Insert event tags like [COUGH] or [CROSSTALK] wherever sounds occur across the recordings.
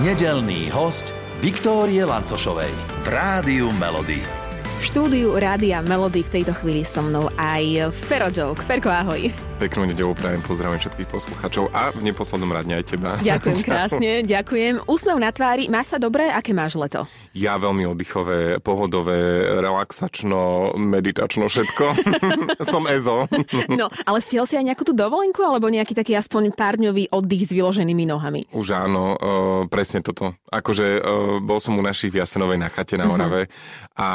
Nedelný host Viktórie Lancošovej v Rádiu Melody. V štúdiu Rádia Melody v tejto chvíli so mnou aj Fero Joke. Ferko, ahoj. Peknú nedelu prajem, pozdravím všetkých poslucháčov a v neposlednom radne aj teba. Ďakujem [LAUGHS] krásne, ďakujem. Úsmev na tvári, máš sa dobre? Aké máš leto? Ja veľmi oddychové, pohodové, relaxačno, meditačno všetko. [LAUGHS] Som EZO. [LAUGHS] no, ale stihol si aj nejakú tú dovolenku alebo nejaký taký aspoň pár-dňový oddych s vyloženými nohami? Už áno, uh, presne toto. Akože uh, bol som u našich v Jasenovej na chate na Orave uh-huh. a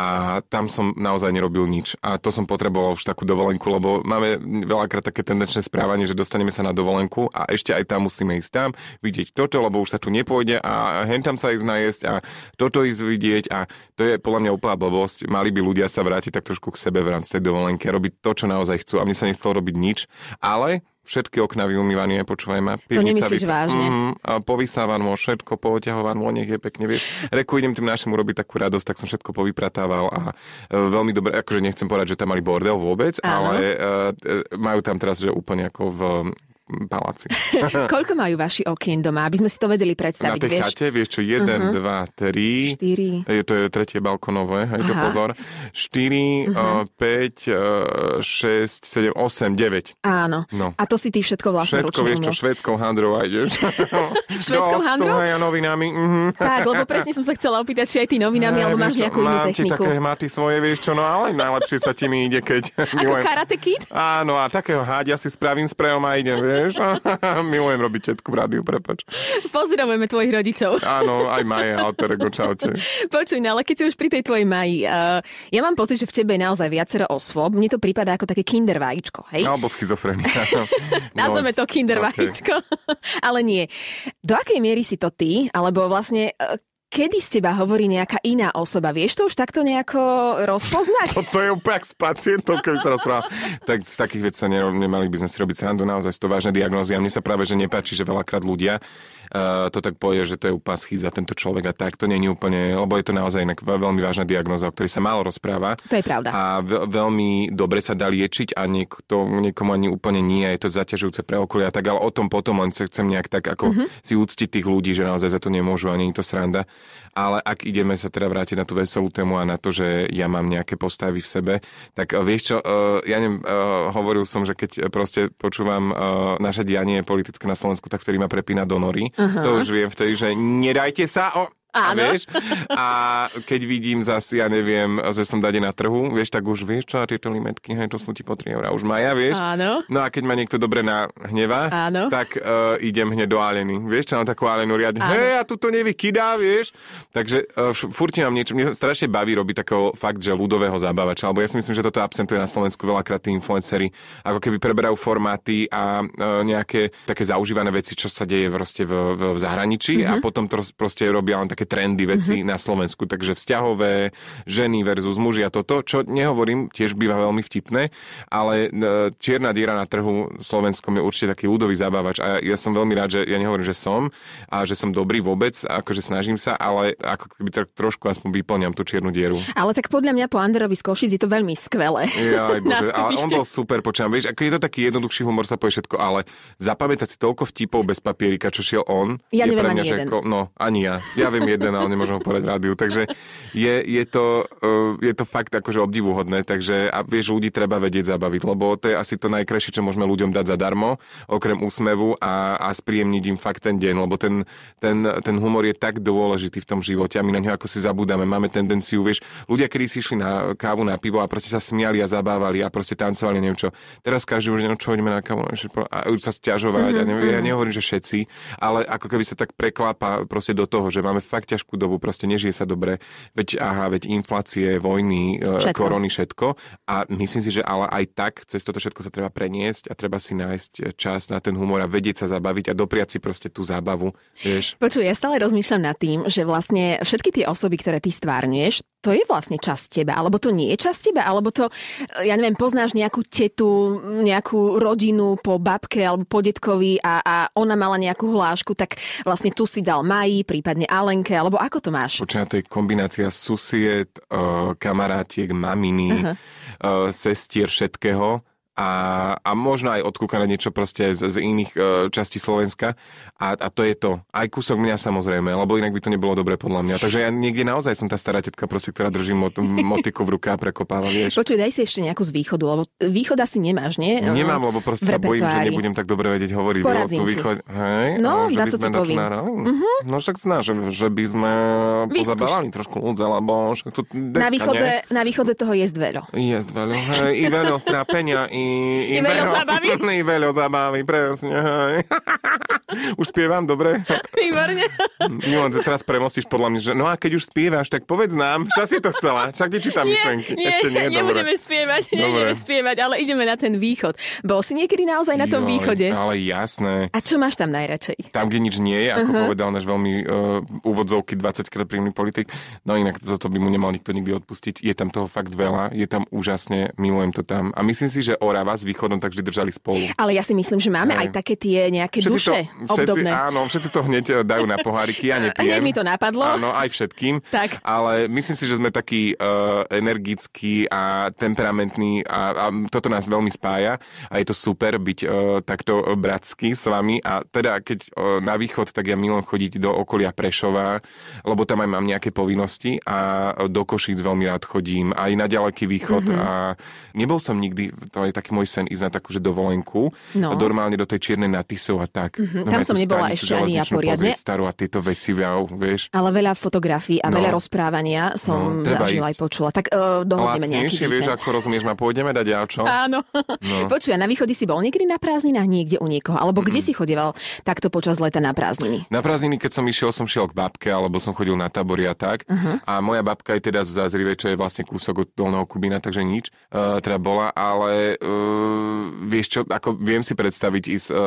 tam som naozaj nerobil nič. A to som potreboval už takú dovolenku, lebo máme veľakrát také tendenčné správanie, že dostaneme sa na dovolenku a ešte aj tam musíme ísť tam, vidieť toto, lebo už sa tu nepôjde a hen tam sa ísť najesť a toto ísť vidieť a to je podľa mňa úplná blbosť. Mali by ľudia sa vrátiť tak trošku k sebe v rámci tej dovolenky a robiť to, čo naozaj chcú. A mne sa nechcelo robiť nič, ale všetky okna vyumývané, počúvaj ma. To nemyslíš vy... vážne? Mm, povysávan všetko, pooťahovan mo, nech je pekne, vieš. Reku, idem tým našim urobiť takú radosť, tak som všetko povypratával a e, veľmi dobre, akože nechcem povedať, že tam mali bordel vôbec, Áno. ale uh, majú tam teraz, že úplne ako v paláci. [LAUGHS] Koľko majú vaši okien doma, aby sme si to vedeli predstaviť? Na tej vieš? chate, vieš čo, 1, 2, 3, 4. Je, to je tretie balkonové, hej, to pozor. 4, uh-huh. 5, 6, 7, 8, 9. Áno. No. A to si ty všetko vlastne Všetko, vieš čo, švedskou handrou aj ideš. švedskou handrou? a [LAUGHS] [LAUGHS] novinami. Uh-huh. Tak, lebo presne som sa chcela opýtať, či aj ty novinami, alebo máš nejakú inú techniku. Mám také hmaty svoje, vieš čo, no ale najlepšie sa ti mi ide, keď... Ako karate kid? Áno, a takého háďa si spravím sprejom a idem, vieš vieš. [LAUGHS] Milujem robiť všetku v rádiu, prepač. Pozdravujeme tvojich rodičov. Áno, aj Maje, alter ego, čaute. Počuj, no ale keď si už pri tej tvojej Maji, uh, ja mám pocit, že v tebe je naozaj viacero osôb. Mne to prípada ako také kinder vajíčko, hej? Alebo schizofrenia. [LAUGHS] Nazveme to kinder okay. vajíčko. [LAUGHS] ale nie. Do akej miery si to ty, alebo vlastne uh, kedy z teba hovorí nejaká iná osoba? Vieš to už takto nejako rozpoznať? to je úplne s pacientom, keby sa rozprával. tak z takých vecí sa nemali by sme si robiť srandu, naozaj to vážne diagnózy. A mne sa práve, že nepáči, že veľakrát ľudia uh, to tak povie, že to je úplná schýza tento človek a tak. To nie je úplne, lebo je to naozaj inak veľmi vážna diagnóza, o ktorej sa málo rozpráva. To je pravda. A veľmi dobre sa dá liečiť a niekto, niekomu ani úplne nie, je to zaťažujúce pre okolia, tak ale o tom potom len chcem nejak tak ako mm-hmm. si úctiť tých ľudí, že naozaj za to nemôžu a nie je to sranda ale ak ideme sa teda vrátiť na tú veselú tému a na to, že ja mám nejaké postavy v sebe, tak uh, vieš čo, uh, ja neviem, uh, hovoril som, že keď proste počúvam naše dianie politické na Slovensku, tak vtedy ma prepína do nory. Uh-huh. To už viem vtedy, že nedajte sa, o, Áno. A, vieš? a keď vidím zase, ja neviem, že som dade na trhu, vieš, tak už vieš čo, tieto limetky, hej, to sú ti po 3 eurá. Už maja, vieš? Áno. No a keď ma niekto dobre nahneva, Áno. tak uh, idem hneď do Aleny. Vieš, čo mám takú Alenu riadne. Hej, a tu to nevykydá, vieš? Takže uh, furt mám niečo, mne strašne baví robiť takého fakt, že ľudového zábavača, lebo ja si myslím, že toto absentuje na Slovensku veľakrát tí influenceri, ako keby preberajú formáty a uh, nejaké také zaužívané veci, čo sa deje v, v, v zahraničí mm-hmm. a potom to proste robia len také také trendy veci mm-hmm. na Slovensku. Takže vzťahové, ženy versus muži a toto, čo nehovorím, tiež býva veľmi vtipné, ale e, čierna diera na trhu slovenskom je určite taký ľudový zabávač a ja som veľmi rád, že ja nehovorím, že som a že som dobrý vôbec, akože snažím sa, ale ako keby tak trošku aspoň vyplňam tú čiernu dieru. Ale tak podľa mňa po Anderovi z Košic je to veľmi skvelé. Ja, bože, [LAUGHS] ale on bol super, počujem, vieš, ako je to taký jednoduchší humor, sa povie všetko, ale zapamätať si toľko vtipov bez papierika, čo šiel on, ja je pre mňa, ani že jeden. Ko, no, ani ja. Ja viem jeden, ale nemôžem povedať rádiu. Takže je, je, to, uh, je to fakt akože obdivuhodné, takže a vieš, ľudí treba vedieť zabaviť, lebo to je asi to najkrajšie, čo môžeme ľuďom dať zadarmo, okrem úsmevu a, a spríjemniť im fakt ten deň, lebo ten, ten, ten humor je tak dôležitý v tom živote a my na ňo ako si zabúdame. Máme tendenciu, vieš, ľudia, ktorí si išli na kávu, na pivo a proste sa smiali a zabávali a proste tancovali, neviem čo. Teraz každý už, no čo, ideme na kávu a už sa stiažovať. Mm-hmm, a neviem, ja mhm. nehovorím, že všetci, ale ako keby sa tak preklápa proste do toho, že máme fakt ťažkú dobu, proste nežije sa dobre, veď aha, veď inflácie, vojny, e, všetko. korony, všetko. A myslím si, že ale aj tak cez toto všetko sa treba preniesť a treba si nájsť čas na ten humor a vedieť sa zabaviť a dopriať si proste tú zábavu, vieš. Počuj, ja stále rozmýšľam nad tým, že vlastne všetky tie osoby, ktoré ty stvárňuješ, to je vlastne časť teba, alebo to nie je časť teba, alebo to, ja neviem, poznáš nejakú tetu, nejakú rodinu po babke alebo po detkovi a, a ona mala nejakú hlášku, tak vlastne tu si dal Maji, prípadne Alenke, alebo ako to máš? Počujem, to je kombinácia susied, kamarátiek, maminy, uh-huh. sestier, všetkého a, a možno aj odkúkať niečo proste z, z iných uh, častí Slovenska a, a to je to. Aj kúsok mňa samozrejme, lebo inak by to nebolo dobre podľa mňa. Takže ja niekde naozaj som tá stará tetka, proste, ktorá drží mot, motiku v ruke a prekopáva, vieš. Počuj, daj si ešte nejakú z východu, lebo východ asi nemáš, nie? Nemám, lebo proste sa bojím, že nebudem tak dobre vedieť hovoriť. Poradím tu východ... Hej, no, na to ti poviem. Uh-huh. No však zná, že, že by sme pozabávali trošku ľudze, lebo však tu detka, Na východze, na východze toho je veľa. Jest veľa, hej, i veľa strápenia, i, [LAUGHS] I veľa zábavy. I veľa zábavy, presne, hej. [LAUGHS] Už spievam, dobre? Výborne. [LAUGHS] Milan, teraz premostíš podľa mňa, že no a keď už spievaš, tak povedz nám, čo si to chcela, však ti čítam myšlenky. Nie, Ešte nie, nebudeme dobre. spievať, nebudeme spievať, ale ideme na ten východ. Bol si niekedy naozaj na tom Joj, východe? Ale jasné. A čo máš tam najradšej? Tam, kde nič nie je, ako uh-huh. povedal náš veľmi uh, úvodzovky 20 krát príjemný politik, no inak toto by mu nemal nikto nikdy odpustiť. Je tam toho fakt veľa, je tam úžasne, milujem to tam. A myslím si, že Orava s východom tak vždy držali spolu. Ale ja si myslím, že máme Hej. aj také tie nejaké duše to, obdobné. Všetci, áno, všetci to hneď eh, dajú na poháriky, ja nepijem. Hneď mi to napadlo. Áno, aj všetkým. Tak. Ale myslím si, že sme takí uh, energickí a temperamentní a, a toto nás veľmi spája a je to super byť uh, takto bratský s vami a teda keď uh, na východ, tak ja milujem chodiť do okolia Prešova, lebo tam aj mám nejaké povinnosti a do Košíc veľmi rád chodím, aj na ďaleký východ Mhm. mm-hmm. a nebol som nikdy, to je taký môj sen, ísť na takú že dovolenku, No. normálne do tej čiernej Natisov a tak. Mhm, No, tam som nebola ešte ani ja poriadne. Starú a tieto veci, wow, vieš. Ale veľa fotografií a No. veľa rozprávania som No, zažila ísť. aj počula. Tak uh, dohodneme nejaký vieš, ako rozumieš, ma pôjdeme dať čo? Áno. No. [LAUGHS] Počuj, na východe si bol niekedy na prázdninách niekde u niekoho? Alebo kde si chodieval takto počas leta na prázdniny? Na prázdniny, keď som išiel, som šiel k babke, alebo som chodil na tabory a tak. Uh-huh. A moja babka je teda z Zázrive, čo je vlastne kúsok od Dolného Kubína, takže nič. Uh, teda bola, ale uh, vieš čo, ako viem si predstaviť ísť uh,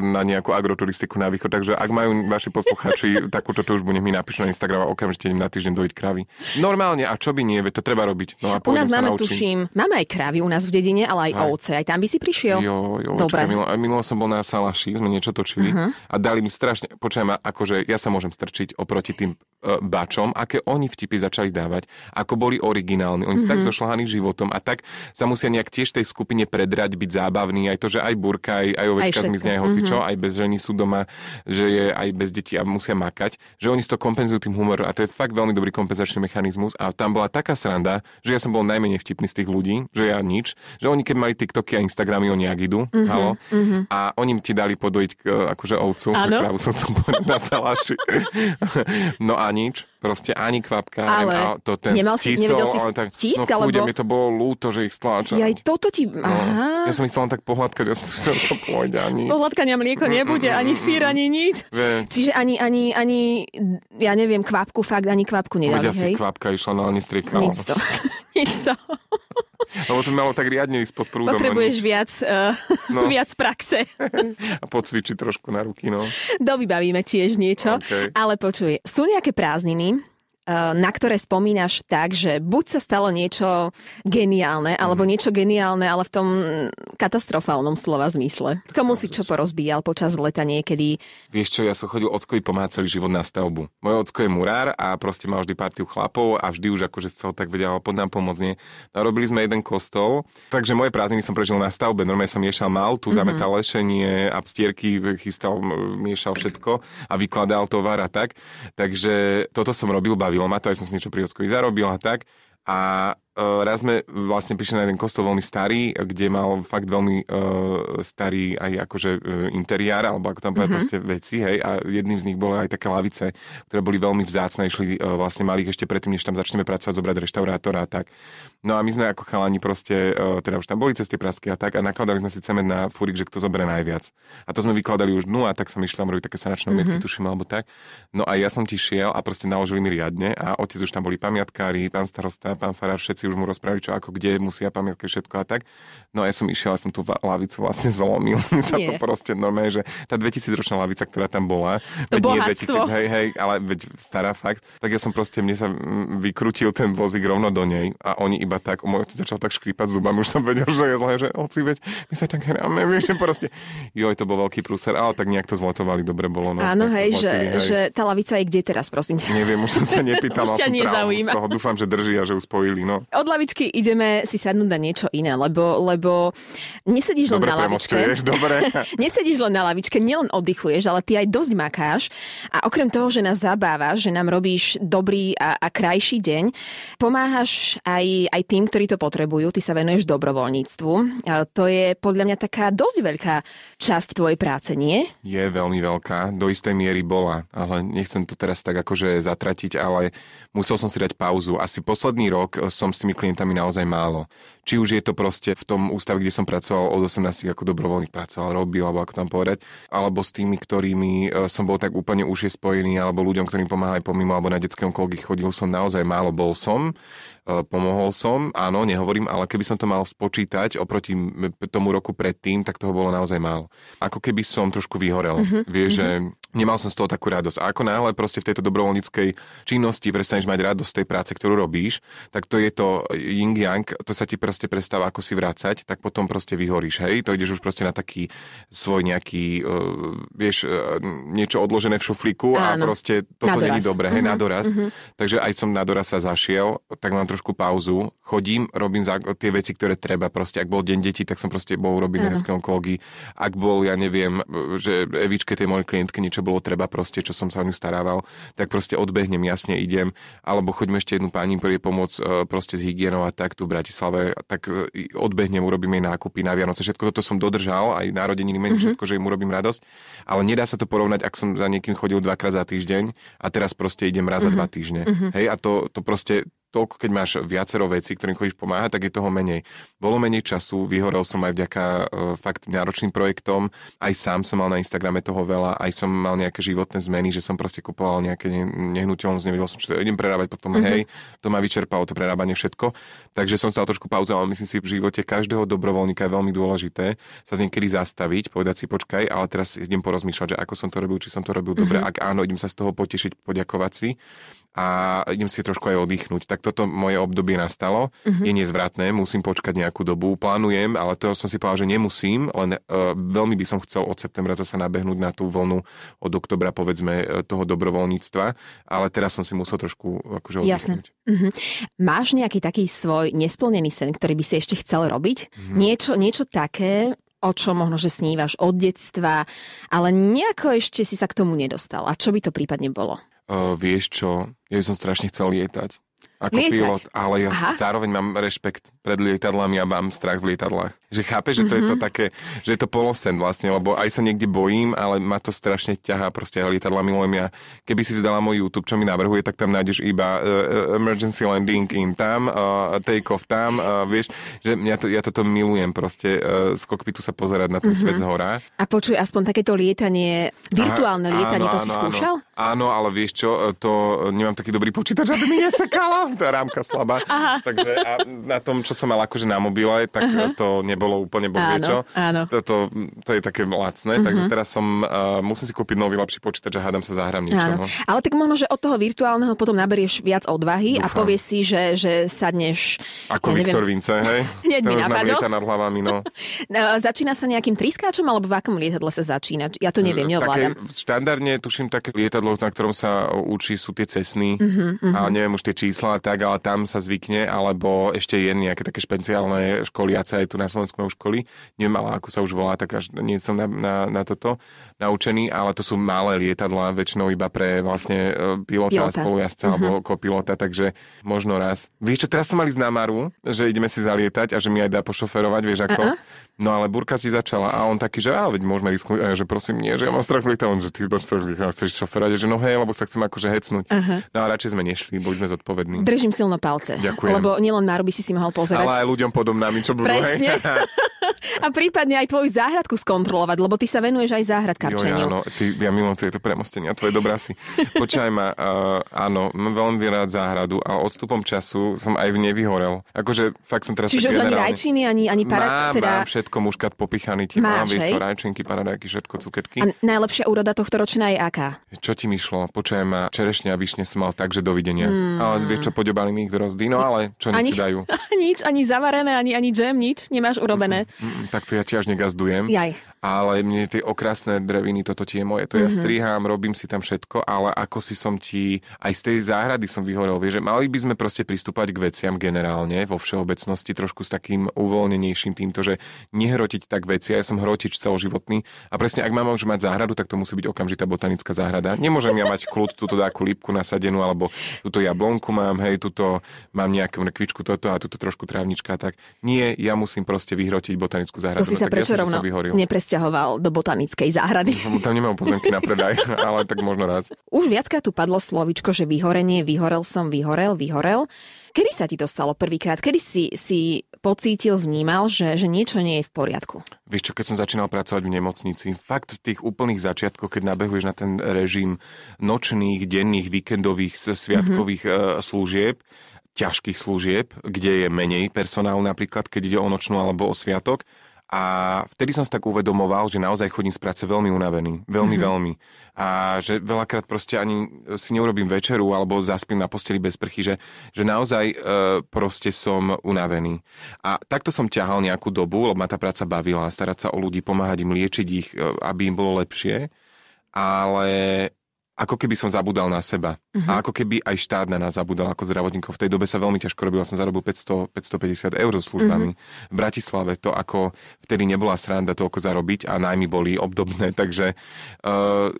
na nejakú agroturistiku na východ, takže ak majú vaši posluchači [LAUGHS] takúto túžbu, nech mi napíšu na Instagram a okamžite idem na týždeň dojiť kravy. Normálne, a čo by nie, to treba robiť. No a U nás máme, tuším, máme aj kravy u nás v dedine, ale aj Hej. ovce. Aj tam by si prišiel? Jo, jo, Dobre. Aj minulo som bol na Salaši, sme niečo točili uh-huh. a dali mi strašne, počujem akože ja sa môžem strčiť oproti tým uh, bačom, aké oni vtipy začali dávať, ako boli originálni, oni sú Mhm. tak zošľahaní životom a tak sa musia nejak tiež tej skupine predrať, byť zábavní, aj to, že aj burka, aj, aj ovečka Aj zmizne, aj hocičo, aj bez ženy sú doma, že je aj bez detí a musia makať, že oni si to kompenzujú tým humorom a to je fakt veľmi dobrý kompenzačný mechanizmus a tam bola taká sranda, že ja som bol najmenej vtipný z tých ľudí, že ja nič, že oni keď mali TikToky a Instagramy, oni jak idú, Mhm, halo, a oni ti dali podojiť akože ovcu, Áno. že krávu som som [LAUGHS] na salaši. no a nič, proste ani kvapka, Ale neviem, a to ten nemal si- stísol, nevedel si ale tak, stísk, no chude, alebo- mi to bolo ľúto, že ich stláčam. Ja aj toto ti... No, Aha. ja som ich chcel len tak pohľadkať, ja som to pôjde a Z pohľadkania mlieko nebude, ani sír, ani nič. Vie, Čiže ani, ani, ani, ja neviem, kvapku, fakt ani kvapku nedali, Vedia si hej? kvapka išla, no ale nestriekala. Nic to. [LAUGHS] Nic to. Lebo to malo tak riadne ísť pod prúdom. Potrebuješ viac, uh, No. [LAUGHS] viac praxe. A pocvičiť trošku na ruky, no. Dovybavíme tiež niečo. OK. Ale počuj, sú nejaké prázdniny, na ktoré spomínaš tak, že buď sa stalo niečo geniálne, alebo Mhm. niečo geniálne, ale v tom katastrofálnom slova zmysle. Komu si čo porozbíjal počas leta niekedy? Vieš čo, ja som chodil ockovi pomáhať celý život na stavbu. Môj ocko je murár a proste mal vždy partiu chlapov a vždy už akože chcel tak vedel, pod nám pomôcť nie. No, robili sme jeden kostol, takže moje prázdniny som prežil na stavbe. Normálne som miešal maltu, mm-hmm. zametal lešenie a stierky, chystal, miešal všetko a vykladal tovar a tak. Takže toto som robil, bavilo ma to, aj som si niečo pri zarobil a tak. A raz sme vlastne prišli na jeden kostol veľmi starý, kde mal fakt veľmi uh, starý aj akože uh, interiár, alebo ako tam povedať mm-hmm. proste veci, hej, a jedným z nich boli aj také lavice, ktoré boli veľmi vzácne, išli uh, vlastne mali ich ešte predtým, než tam začneme pracovať, zobrať reštaurátora a tak. No a my sme ako chalani proste, uh, teda už tam boli cesty prasky a tak a nakladali sme si cement na fúrik, že kto zoberie najviac. A to sme vykladali už dnu a tak som išiel tam robiť také sanačné mm-hmm. tuším, alebo tak. No a ja som ti šiel a proste naložili mi riadne a otec už tam boli pamiatkári, pán starosta, pán farár, všetci už mu rozprávali, čo ako kde musia pamiatky všetko a tak. No a ja som išiel a som tú lavicu vlastne [LAUGHS] zlomil. Mi sa to proste normálne, že tá 2000 ročná lavica, ktorá tam bola, To veď nie bohatstvo. 2000, hej, hej, ale veď stará fakt, tak ja som proste, mne sa vykrutil ten vozík rovno do nej a oni iba tak, môj otec začal tak škrípať zubami, už som vedel, že je zle, že oci, veď my sa tak hráme, vieš, že proste, joj, to bol veľký prúser, ale tak nejak to zlatovali, dobre bolo. No, Áno, hej, že, zlatili, hej. že tá lavica je kde teraz, prosím ťa? Neviem, už som sa [LAUGHS] nepýtal, Už ťa nezaujíma. z toho, dúfam, že drží a že ju spojili, no. Od lavičky ideme si sadnúť na niečo iné, lebo, lebo nesedíš len Dobre na lavičke. dobre. [LAUGHS] nesedíš len na lavičke, nielen oddychuješ, ale ty aj dosť makáš. A okrem toho, že nás zabávaš, že nám robíš dobrý a, a krajší deň, pomáhaš aj, aj tým, ktorí to potrebujú. Ty sa venuješ dobrovoľníctvu. A to je podľa mňa taká dosť veľká časť tvojej práce, nie? Je veľmi veľká, do istej miery bola, ale nechcem to teraz tak akože zatratiť, ale musel som si dať pauzu. Asi posledný rok som s tými klientami naozaj málo. Či už je to proste v tom ústave, kde som pracoval od 18 ako dobrovoľník pracoval, robil, alebo ako tam povedať, alebo s tými, ktorými e, som bol tak úplne už je spojený, alebo ľuďom, ktorým pomáhajú pomimo, alebo na detské onkológii chodil som naozaj málo, bol som e, pomohol som, áno, nehovorím, ale keby som to mal spočítať oproti tomu roku predtým, tak toho bolo naozaj málo. Ako keby som trošku vyhorel. Mm-hmm. Vieš, mm-hmm. že nemal som z toho takú radosť. A ako náhle proste v tejto dobrovoľníckej činnosti prestaneš mať radosť z tej práce, ktorú robíš, tak to je to yin yang, to sa ti proste prestáva ako si vrácať, tak potom proste vyhoríš, hej? To ideš už proste na taký svoj nejaký, uh, vieš, uh, niečo odložené v šuflíku Áno. a proste toto není dobré, hej, mm-hmm. na doraz. Mm-hmm. Takže aj som na doraz sa zašiel, tak mám trošku pauzu, chodím, robím za, tie veci, ktoré treba proste. Ak bol deň detí, tak som proste bol robiť na onkológii. Ak bol, ja neviem, že Evičke, tej mojej klientke, niečo bolo treba proste, čo som sa o ňu starával, tak proste odbehnem, jasne idem. Alebo choďme ešte jednu pani, ktorý pomoc uh, proste s hygienou a tak tu v Bratislave, tak odbehnem, urobím jej nákupy na Vianoce. Všetko toto som dodržal, aj narodeniny mení mm-hmm. všetko, že im urobím radosť. Ale nedá sa to porovnať, ak som za niekým chodil dvakrát za týždeň a teraz proste idem raz mm-hmm. za dva týždne. Mm-hmm. Hej, a to, to proste toľko, keď máš viacero vecí, ktorým chodíš pomáhať, tak je toho menej. Bolo menej času, vyhorel som aj vďaka uh, fakt náročným projektom, aj sám som mal na Instagrame toho veľa, aj som mal nejaké životné zmeny, že som proste kupoval nejaké nehnuteľnosť, nevedel som, čo to idem prerábať, potom mm-hmm. hej, to ma vyčerpalo, to prerábanie všetko. Takže som sa trošku pauzu, ale myslím si, v živote každého dobrovoľníka je veľmi dôležité sa niekedy zastaviť, povedať si počkaj, ale teraz idem porozmýšľať, že ako som to robil, či som to robil mm-hmm. dobre, ak áno, idem sa z toho potešiť, poďakovať si a idem si trošku aj oddychnúť. Tak toto moje obdobie nastalo. Uh-huh. Je nezvratné, musím počkať nejakú dobu. Plánujem, ale to som si povedal, že nemusím, len uh, veľmi by som chcel od septembra zase nabehnúť na tú vlnu od oktobra, povedzme, e, toho dobrovoľníctva, ale teraz som si musel trošku akože oddychnúť. Jasné. Uh-huh. Máš nejaký taký svoj nesplnený sen, ktorý by si ešte chcel robiť? Uh-huh. Niečo, niečo také, o čo možno, že snívaš od detstva, ale nejako ešte si sa k tomu nedostal. A čo by to prípadne bolo? Vieš čo, ja by som strašne chcel lietať ako Lietať. pilot, ale ja Aha. zároveň mám rešpekt pred lietadlami a mám strach v lietadlách. Že chápe, že to mm-hmm. je to mhm. také, že je to polosen vlastne, lebo aj sa niekde bojím, ale ma to strašne ťahá, proste aj lietadla milujem ja. Keby si si dala môj YouTube, čo mi navrhuje, tak tam nájdeš iba uh, emergency landing in tam, uh, take off tam, uh, vieš, že ja, to, ja toto milujem proste uh, z kokpitu sa pozerať na ten mm-hmm. svet z hora. A počuj, aspoň takéto lietanie, virtuálne Aha, lietanie, áno, to si áno, skúšal? Áno. áno, ale vieš čo, to nemám taký dobrý počítač, aby mi nesekalo [LAUGHS] [LAUGHS] tá rámka slabá. Aha. Takže a na tom, čo som mal akože na mobile, tak Aha. to nebolo úplne boh čo. Áno. To, to, to, je také lacné, uh-huh. takže teraz som, uh, musím si kúpiť nový lepší počítač a hádam sa zahrám niečo. Áno. No. Ale tak možno, že od toho virtuálneho potom naberieš viac odvahy Dúfam. a povieš si, že, že sadneš... Ako ja Viktor Vince, hej? Hneď mi napadlo. nad hlavami, no. [LAUGHS] no. Začína sa nejakým triskáčom, alebo v akom lietadle sa začína? Ja to neviem, neovládam. Také, štandardne tuším také lietadlo, na ktorom sa učí, sú tie cestní, uh-huh, uh-huh. a neviem už tie čísla tak, ale tam sa zvykne, alebo ešte je nejaké také špeciálne školiace aj tu na Slovensku školy. Neviem, ale ako sa už volá, tak až nie som na, na, na toto naučený, ale to sú malé lietadlá, väčšinou iba pre vlastne e, pilota, pilota. spolujazca uh-huh. alebo kopilota, takže možno raz. Vieš čo, teraz som mali z Namaru, že ideme si zalietať a že mi aj dá pošoferovať, vieš ako. Uh-uh. No ale Burka si začala a on taký, že ale veď môžeme risknúť, že prosím nie, že ja mám strach z on, že ty máš strach z chceš šoferať, že no hej, lebo sa chcem akože hecnúť. Uh-huh. No a radšej sme nešli, boli sme zodpovední. Držím silno palce. Ďakujem. Lebo nielen Maru by si si mohol pozerať. Ale aj ľuďom podob nami, čo budú. Presne. [LAUGHS] a prípadne aj tvoju záhradku skontrolovať, lebo ty sa venuješ aj záhradkarčeniu. Jo, áno, ty, ja milujem tieto premostenia, tvoje dobrá si. [LAUGHS] Počkaj ma, uh, áno, mám veľmi rád záhradu a odstupom času som aj v nej vyhorel. Akože fakt som teraz Čiže už ani rajčiny, ani, ani para, mám, teda... mám všetko, muškat popichaný, ti mám, vieš, to rajčinky, paradajky, všetko, cuketky. A najlepšia úroda tohto ročná je aká? Čo ti myšlo? Počujem čerešňa a višne som mal tak, že dovidenia. Mm. Ale vieš čo, podobali mi ich do rozdy, no ale čo ani, dajú? [LAUGHS] nič, ani zavarené, ani, ani džem, nič nemáš urobené. Mm, mm, mm, tak to ja ti až negazdujem. Jaj. Ale mne tie okrasné dreviny, toto tie je moje. To ja strihám, robím si tam všetko, ale ako si som ti, aj z tej záhrady som vyhorel, vieš, že mali by sme proste pristúpať k veciam generálne, vo všeobecnosti, trošku s takým uvoľnenejším týmto, že nehrotiť tak veci. Ja som hrotič celoživotný a presne ak mám už mať záhradu, tak to musí byť okamžitá botanická záhrada. Nemôžem ja mať kľud, túto dáku lípku nasadenú, alebo túto jablonku mám, hej, túto mám nejakú rekvičku toto a túto trošku trávnička, tak nie, ja musím proste vyhrotiť botanickú záhradu. To si no, sa prečo ja som rovno nepresťahoval do botanickej záhrady? Tam nemám pozemky na predaj, [LAUGHS] ale tak možno raz. Už viackrát tu padlo slovičko, že vyhorenie, vyhorel som, vyhorel, vyhorel. Kedy sa ti to stalo prvýkrát? Kedy si, si pocítil, vnímal, že, že niečo nie je v poriadku? Vieš čo, keď som začínal pracovať v nemocnici, fakt v tých úplných začiatkoch, keď nabehuješ na ten režim nočných, denných, víkendových, sviatkových mm-hmm. služieb, ťažkých služieb, kde je menej personálu napríklad, keď ide o nočnú alebo o sviatok, a vtedy som si tak uvedomoval, že naozaj chodím z práce veľmi unavený. Veľmi, mm-hmm. veľmi. A že veľakrát proste ani si neurobím večeru alebo zaspím na posteli bez prchy, že, že naozaj e, proste som unavený. A takto som ťahal nejakú dobu, lebo ma tá práca bavila, starať sa o ľudí, pomáhať im, liečiť ich, e, aby im bolo lepšie. Ale ako keby som zabudal na seba. Uh-huh. A ako keby aj štát na nás zabudal ako zdravotníkov. V tej dobe sa veľmi ťažko robil, som zarobil 500, 550 eur so službami. Uh-huh. V Bratislave to ako vtedy nebola sranda toľko zarobiť a najmy boli obdobné, [LAUGHS] takže uh,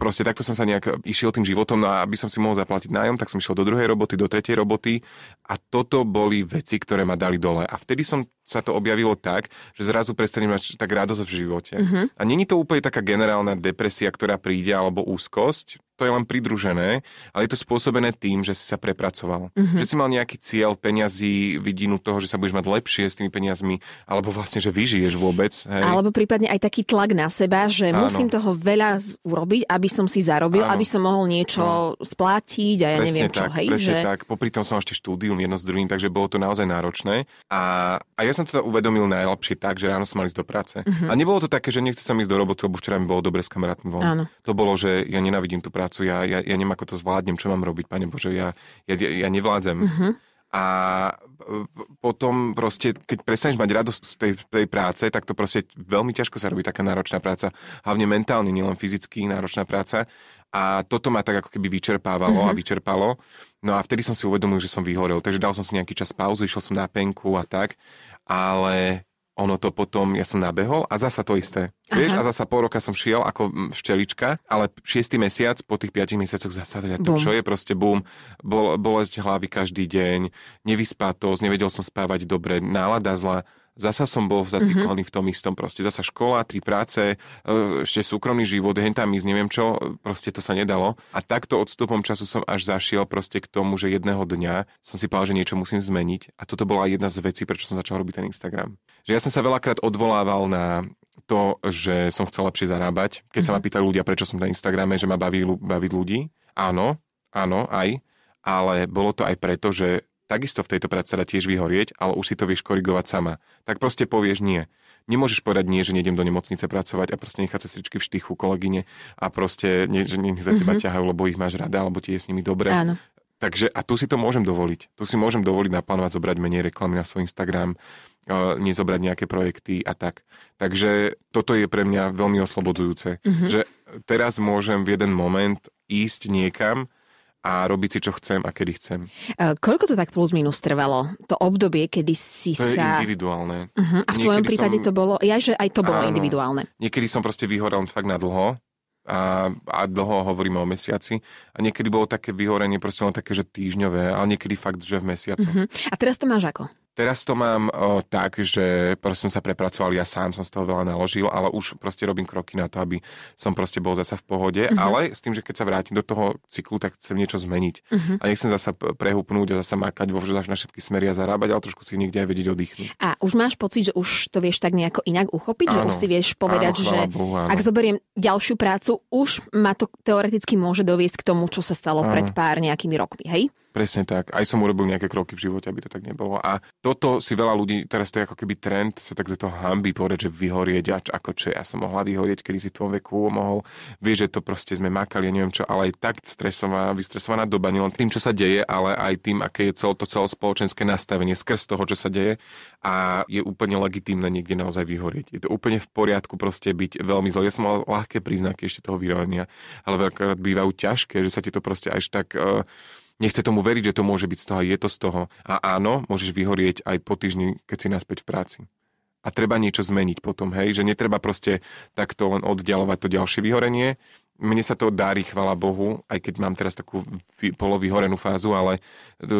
proste takto som sa nejak išiel tým životom, no a aby som si mohol zaplatiť nájom, tak som išiel do druhej roboty, do tretej roboty a toto boli veci, ktoré ma dali dole. A vtedy som sa to objavilo tak, že zrazu prestanem mať tak radosť v živote. Uh-huh. A není to úplne taká generálna depresia, ktorá príde, alebo úzkosť, to je len pridružené, ale je to spôsobené tým, že si sa prepracoval. Uh-huh. Že si mal nejaký cieľ peňazí, vidinu toho, že sa budeš mať lepšie s tými peniazmi, alebo vlastne, že vyžiješ vôbec. Hej. Alebo prípadne aj taký tlak na seba, že Áno. musím toho veľa urobiť, aby som si zarobil, Áno. aby som mohol niečo no. splátiť a ja presne neviem tak, čo. Hej, presne že... tak. Popri tom som ešte štúdium jedno s druhým, takže bolo to naozaj náročné. A, a ja som to uvedomil najlepšie tak, že ráno som mal ísť do práce. Uh-huh. A nebolo to také, že nechcem ísť do roboty, lebo včera mi bolo dobre s kamarátmi von. Áno. To bolo, že ja nenávidím tú prácu, ja, ja, ja neviem, ako to zvládnem, čo mám robiť, pane Bože, ja, ja, ja nevládzem. Uh-huh. A potom proste, keď prestaneš mať radosť z tej, tej práce, tak to proste veľmi ťažko sa robí taká náročná práca. Hlavne mentálne, nielen fyzicky náročná práca. A toto ma tak ako keby vyčerpávalo uh-huh. a vyčerpalo. No a vtedy som si uvedomil, že som vyhorel. Takže dal som si nejaký čas pauzu, išiel som na penku a tak ale ono to potom, ja som nabehol a zasa to isté. Aha. Vieš, a zasa pol roka som šiel ako včelička, ale šiestý mesiac, po tých piatich mesiacoch zasa, to čo je proste boom, bol, bolesť hlavy každý deň, nevyspatosť, nevedel som spávať dobre, nálada zla, zasa som bol zaciklovaný mm-hmm. v tom istom, proste zasa škola, tri práce, e, ešte súkromný život, hen tam ísť, neviem čo, proste to sa nedalo. A takto odstupom času som až zašiel proste k tomu, že jedného dňa som si povedal, že niečo musím zmeniť a toto bola jedna z vecí, prečo som začal robiť ten Instagram. Že ja som sa veľakrát odvolával na to, že som chcel lepšie zarábať. Keď mm-hmm. sa ma mhm. pýtali ľudia, prečo som na Instagrame, že ma baví baviť ľudí. Áno, áno, aj. Ale bolo to aj preto, že takisto v tejto práci sa dá tiež vyhorieť, ale už si to vieš korigovať sama. Tak proste povieš nie. Nemôžeš povedať nie, že nejdem do nemocnice pracovať a proste nechať sestričky v štychu kolegyne a proste nie, že nech za teba mm-hmm. ťahajú, lebo ich máš rada, alebo ti je s nimi dobre. Áno. Takže a tu si to môžem dovoliť. Tu si môžem dovoliť naplánovať zobrať menej reklamy na svoj Instagram, nezobrať nejaké projekty a tak. Takže toto je pre mňa veľmi oslobodzujúce. Mm-hmm. Že teraz môžem v jeden moment ísť niekam, a robiť si, čo chcem a kedy chcem. E, koľko to tak plus minus trvalo? To obdobie, kedy si to sa... je individuálne. Uh-huh. A v tvojom Niekedy prípade som... to bolo... Ja, že aj to bolo Áno. individuálne. Niekedy som proste vyhorel fakt na dlho a, a dlho hovoríme o mesiaci. A niekedy bolo také vyhorenie proste len také, že týždňové, ale niekedy fakt, že v mesiaci. Uh-huh. A teraz to máš ako? Teraz to mám o, tak, že proste som sa prepracoval, ja sám som z toho veľa naložil, ale už proste robím kroky na to, aby som proste bol zasa v pohode, uh-huh. ale s tým, že keď sa vrátim do toho cyklu, tak chcem niečo zmeniť. Uh-huh. A nechcem zasa prehúpnúť a zasa makať vo na všetky smery a zarábať, ale trošku si niekde aj vedieť oddychnúť. A už máš pocit, že už to vieš tak nejako inak uchopiť, áno, že už si vieš povedať, áno, že Bohu, ak zoberiem ďalšiu prácu, už ma to teoreticky môže doviesť k tomu, čo sa stalo áno. pred pár nejakými rokmi, hej? Presne tak. Aj som urobil nejaké kroky v živote, aby to tak nebolo. A toto si veľa ľudí, teraz to je ako keby trend, sa tak za to hambi povedať, že vyhorieť, a ako čo ja som mohla vyhorieť, kedy si v tom veku mohol. Vieš, že to proste sme makali, ja neviem čo, ale aj tak stresovaná, vystresovaná doba, nielen tým, čo sa deje, ale aj tým, aké je cel, to celospoločenské nastavenie skrz toho, čo sa deje. A je úplne legitímne niekde naozaj vyhorieť. Je to úplne v poriadku proste byť veľmi zlý. Ja som mal ľahké príznaky ešte toho vyhorenia, ale veľakrát bývajú ťažké, že sa ti to proste až tak uh, nechce tomu veriť, že to môže byť z toho a je to z toho. A áno, môžeš vyhorieť aj po týždni, keď si naspäť v práci. A treba niečo zmeniť potom, hej, že netreba proste takto len oddialovať to ďalšie vyhorenie, mne sa to darí, chvala Bohu, aj keď mám teraz takú polovyhorenú fázu, ale e,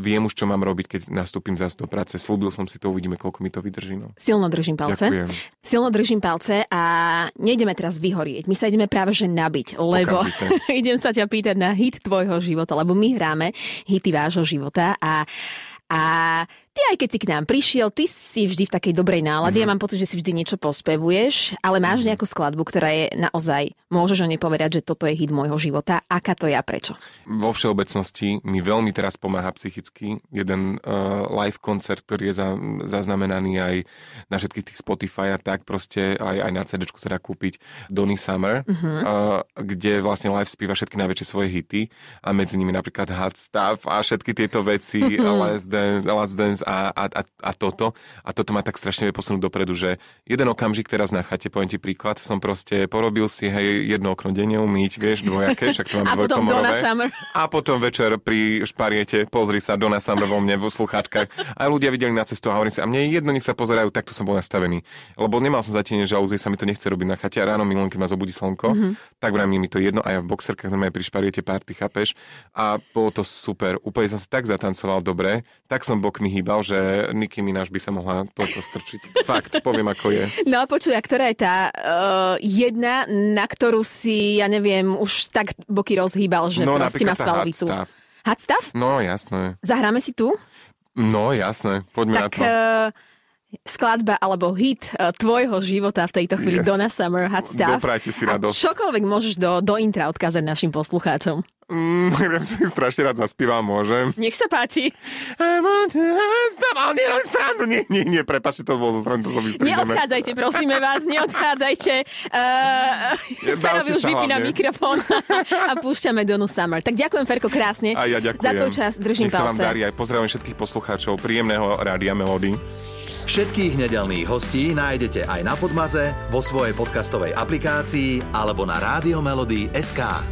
viem už, čo mám robiť, keď nastúpim zase do práce. Slúbil som si to, uvidíme, koľko mi to vydrží. No. Silno držím palce. Ďakujem. Silno držím palce a nejdeme teraz vyhorieť. My sa ideme práve že nabiť, lebo [LAUGHS] idem sa ťa pýtať na hit tvojho života, lebo my hráme hity vášho života a a ty aj keď si k nám prišiel, ty si vždy v takej dobrej nálade. Mm-hmm. Ja mám pocit, že si vždy niečo pospevuješ, ale máš mm-hmm. nejakú skladbu, ktorá je naozaj, môžeš o nej povedať, že toto je hit môjho života. Aká to ja prečo? Vo všeobecnosti mi veľmi teraz pomáha psychicky jeden uh, live koncert, ktorý je za, zaznamenaný aj na všetkých tých Spotify a tak proste aj, aj na CD sa dá kúpiť Donny Summer, mm-hmm. uh, kde vlastne live spíva všetky najväčšie svoje hity a medzi nimi napríklad Hot Stuff a všetky tieto veci, mm-hmm. Dance, Let's Dance a, a, a, a toto. A toto ma tak strašne vie posunúť dopredu, že jeden okamžik teraz na chate, poviem ti príklad, som proste porobil si hej, jedno okno denne umyť, vieš, dvojaké, však to mám [LAUGHS] a potom Donna Summer. A potom večer pri špariete, pozri sa, Donna Summer vo mne, vo slucháčkach. A ľudia videli na cestu a hovorím si, a mne jedno, nech sa pozerajú, takto som bol nastavený. Lebo nemal som zatiene žalúzie, sa mi to nechce robiť na chate a ráno milujem, keď ma zobudí slnko, mm-hmm. tak vrajím mi to jedno a ja v boxerkách normálne pri špariete party, chápeš? A bolo to super. Úplne som si tak zatancoval dobre, tak som bokmi hýbal, že Niky Mináš by sa mohla toto strčiť. Fakt, poviem ako je. [LAUGHS] No a počuj, a ktorá je tá uh, jedna, na ktorú si, ja neviem, už tak boky rozhýbal, že no, proste má svalovicu. Hot stuff? No, jasné. Zahráme si tu? No, jasné. Poďme tak, na to. Uh, skladba alebo hit uh, tvojho života v tejto chvíli yes. Donna Summer Hot Stuff. Doprajte si radosť. A čokoľvek môžeš do, do intra odkázať našim poslucháčom. Mm, [LAUGHS] ja si strašne rád zaspívam, môžem. Nech sa páči. Nerob srandu. Nie, nie, nie, prepáčte, to bolo zo strany, to Neodchádzajte, prosíme vás, neodchádzajte. Uh, [LAUGHS] Ferovi už vypína mikrofón a púšťame Donu Summer. Tak ďakujem, Ferko, krásne. A ja ďakujem. Za tvoj čas držím Nech palce. sa vám darí aj pozdravujem všetkých poslucháčov príjemného rádia Melody. Všetkých nedelných hostí nájdete aj na Podmaze, vo svojej podcastovej aplikácii alebo na SK.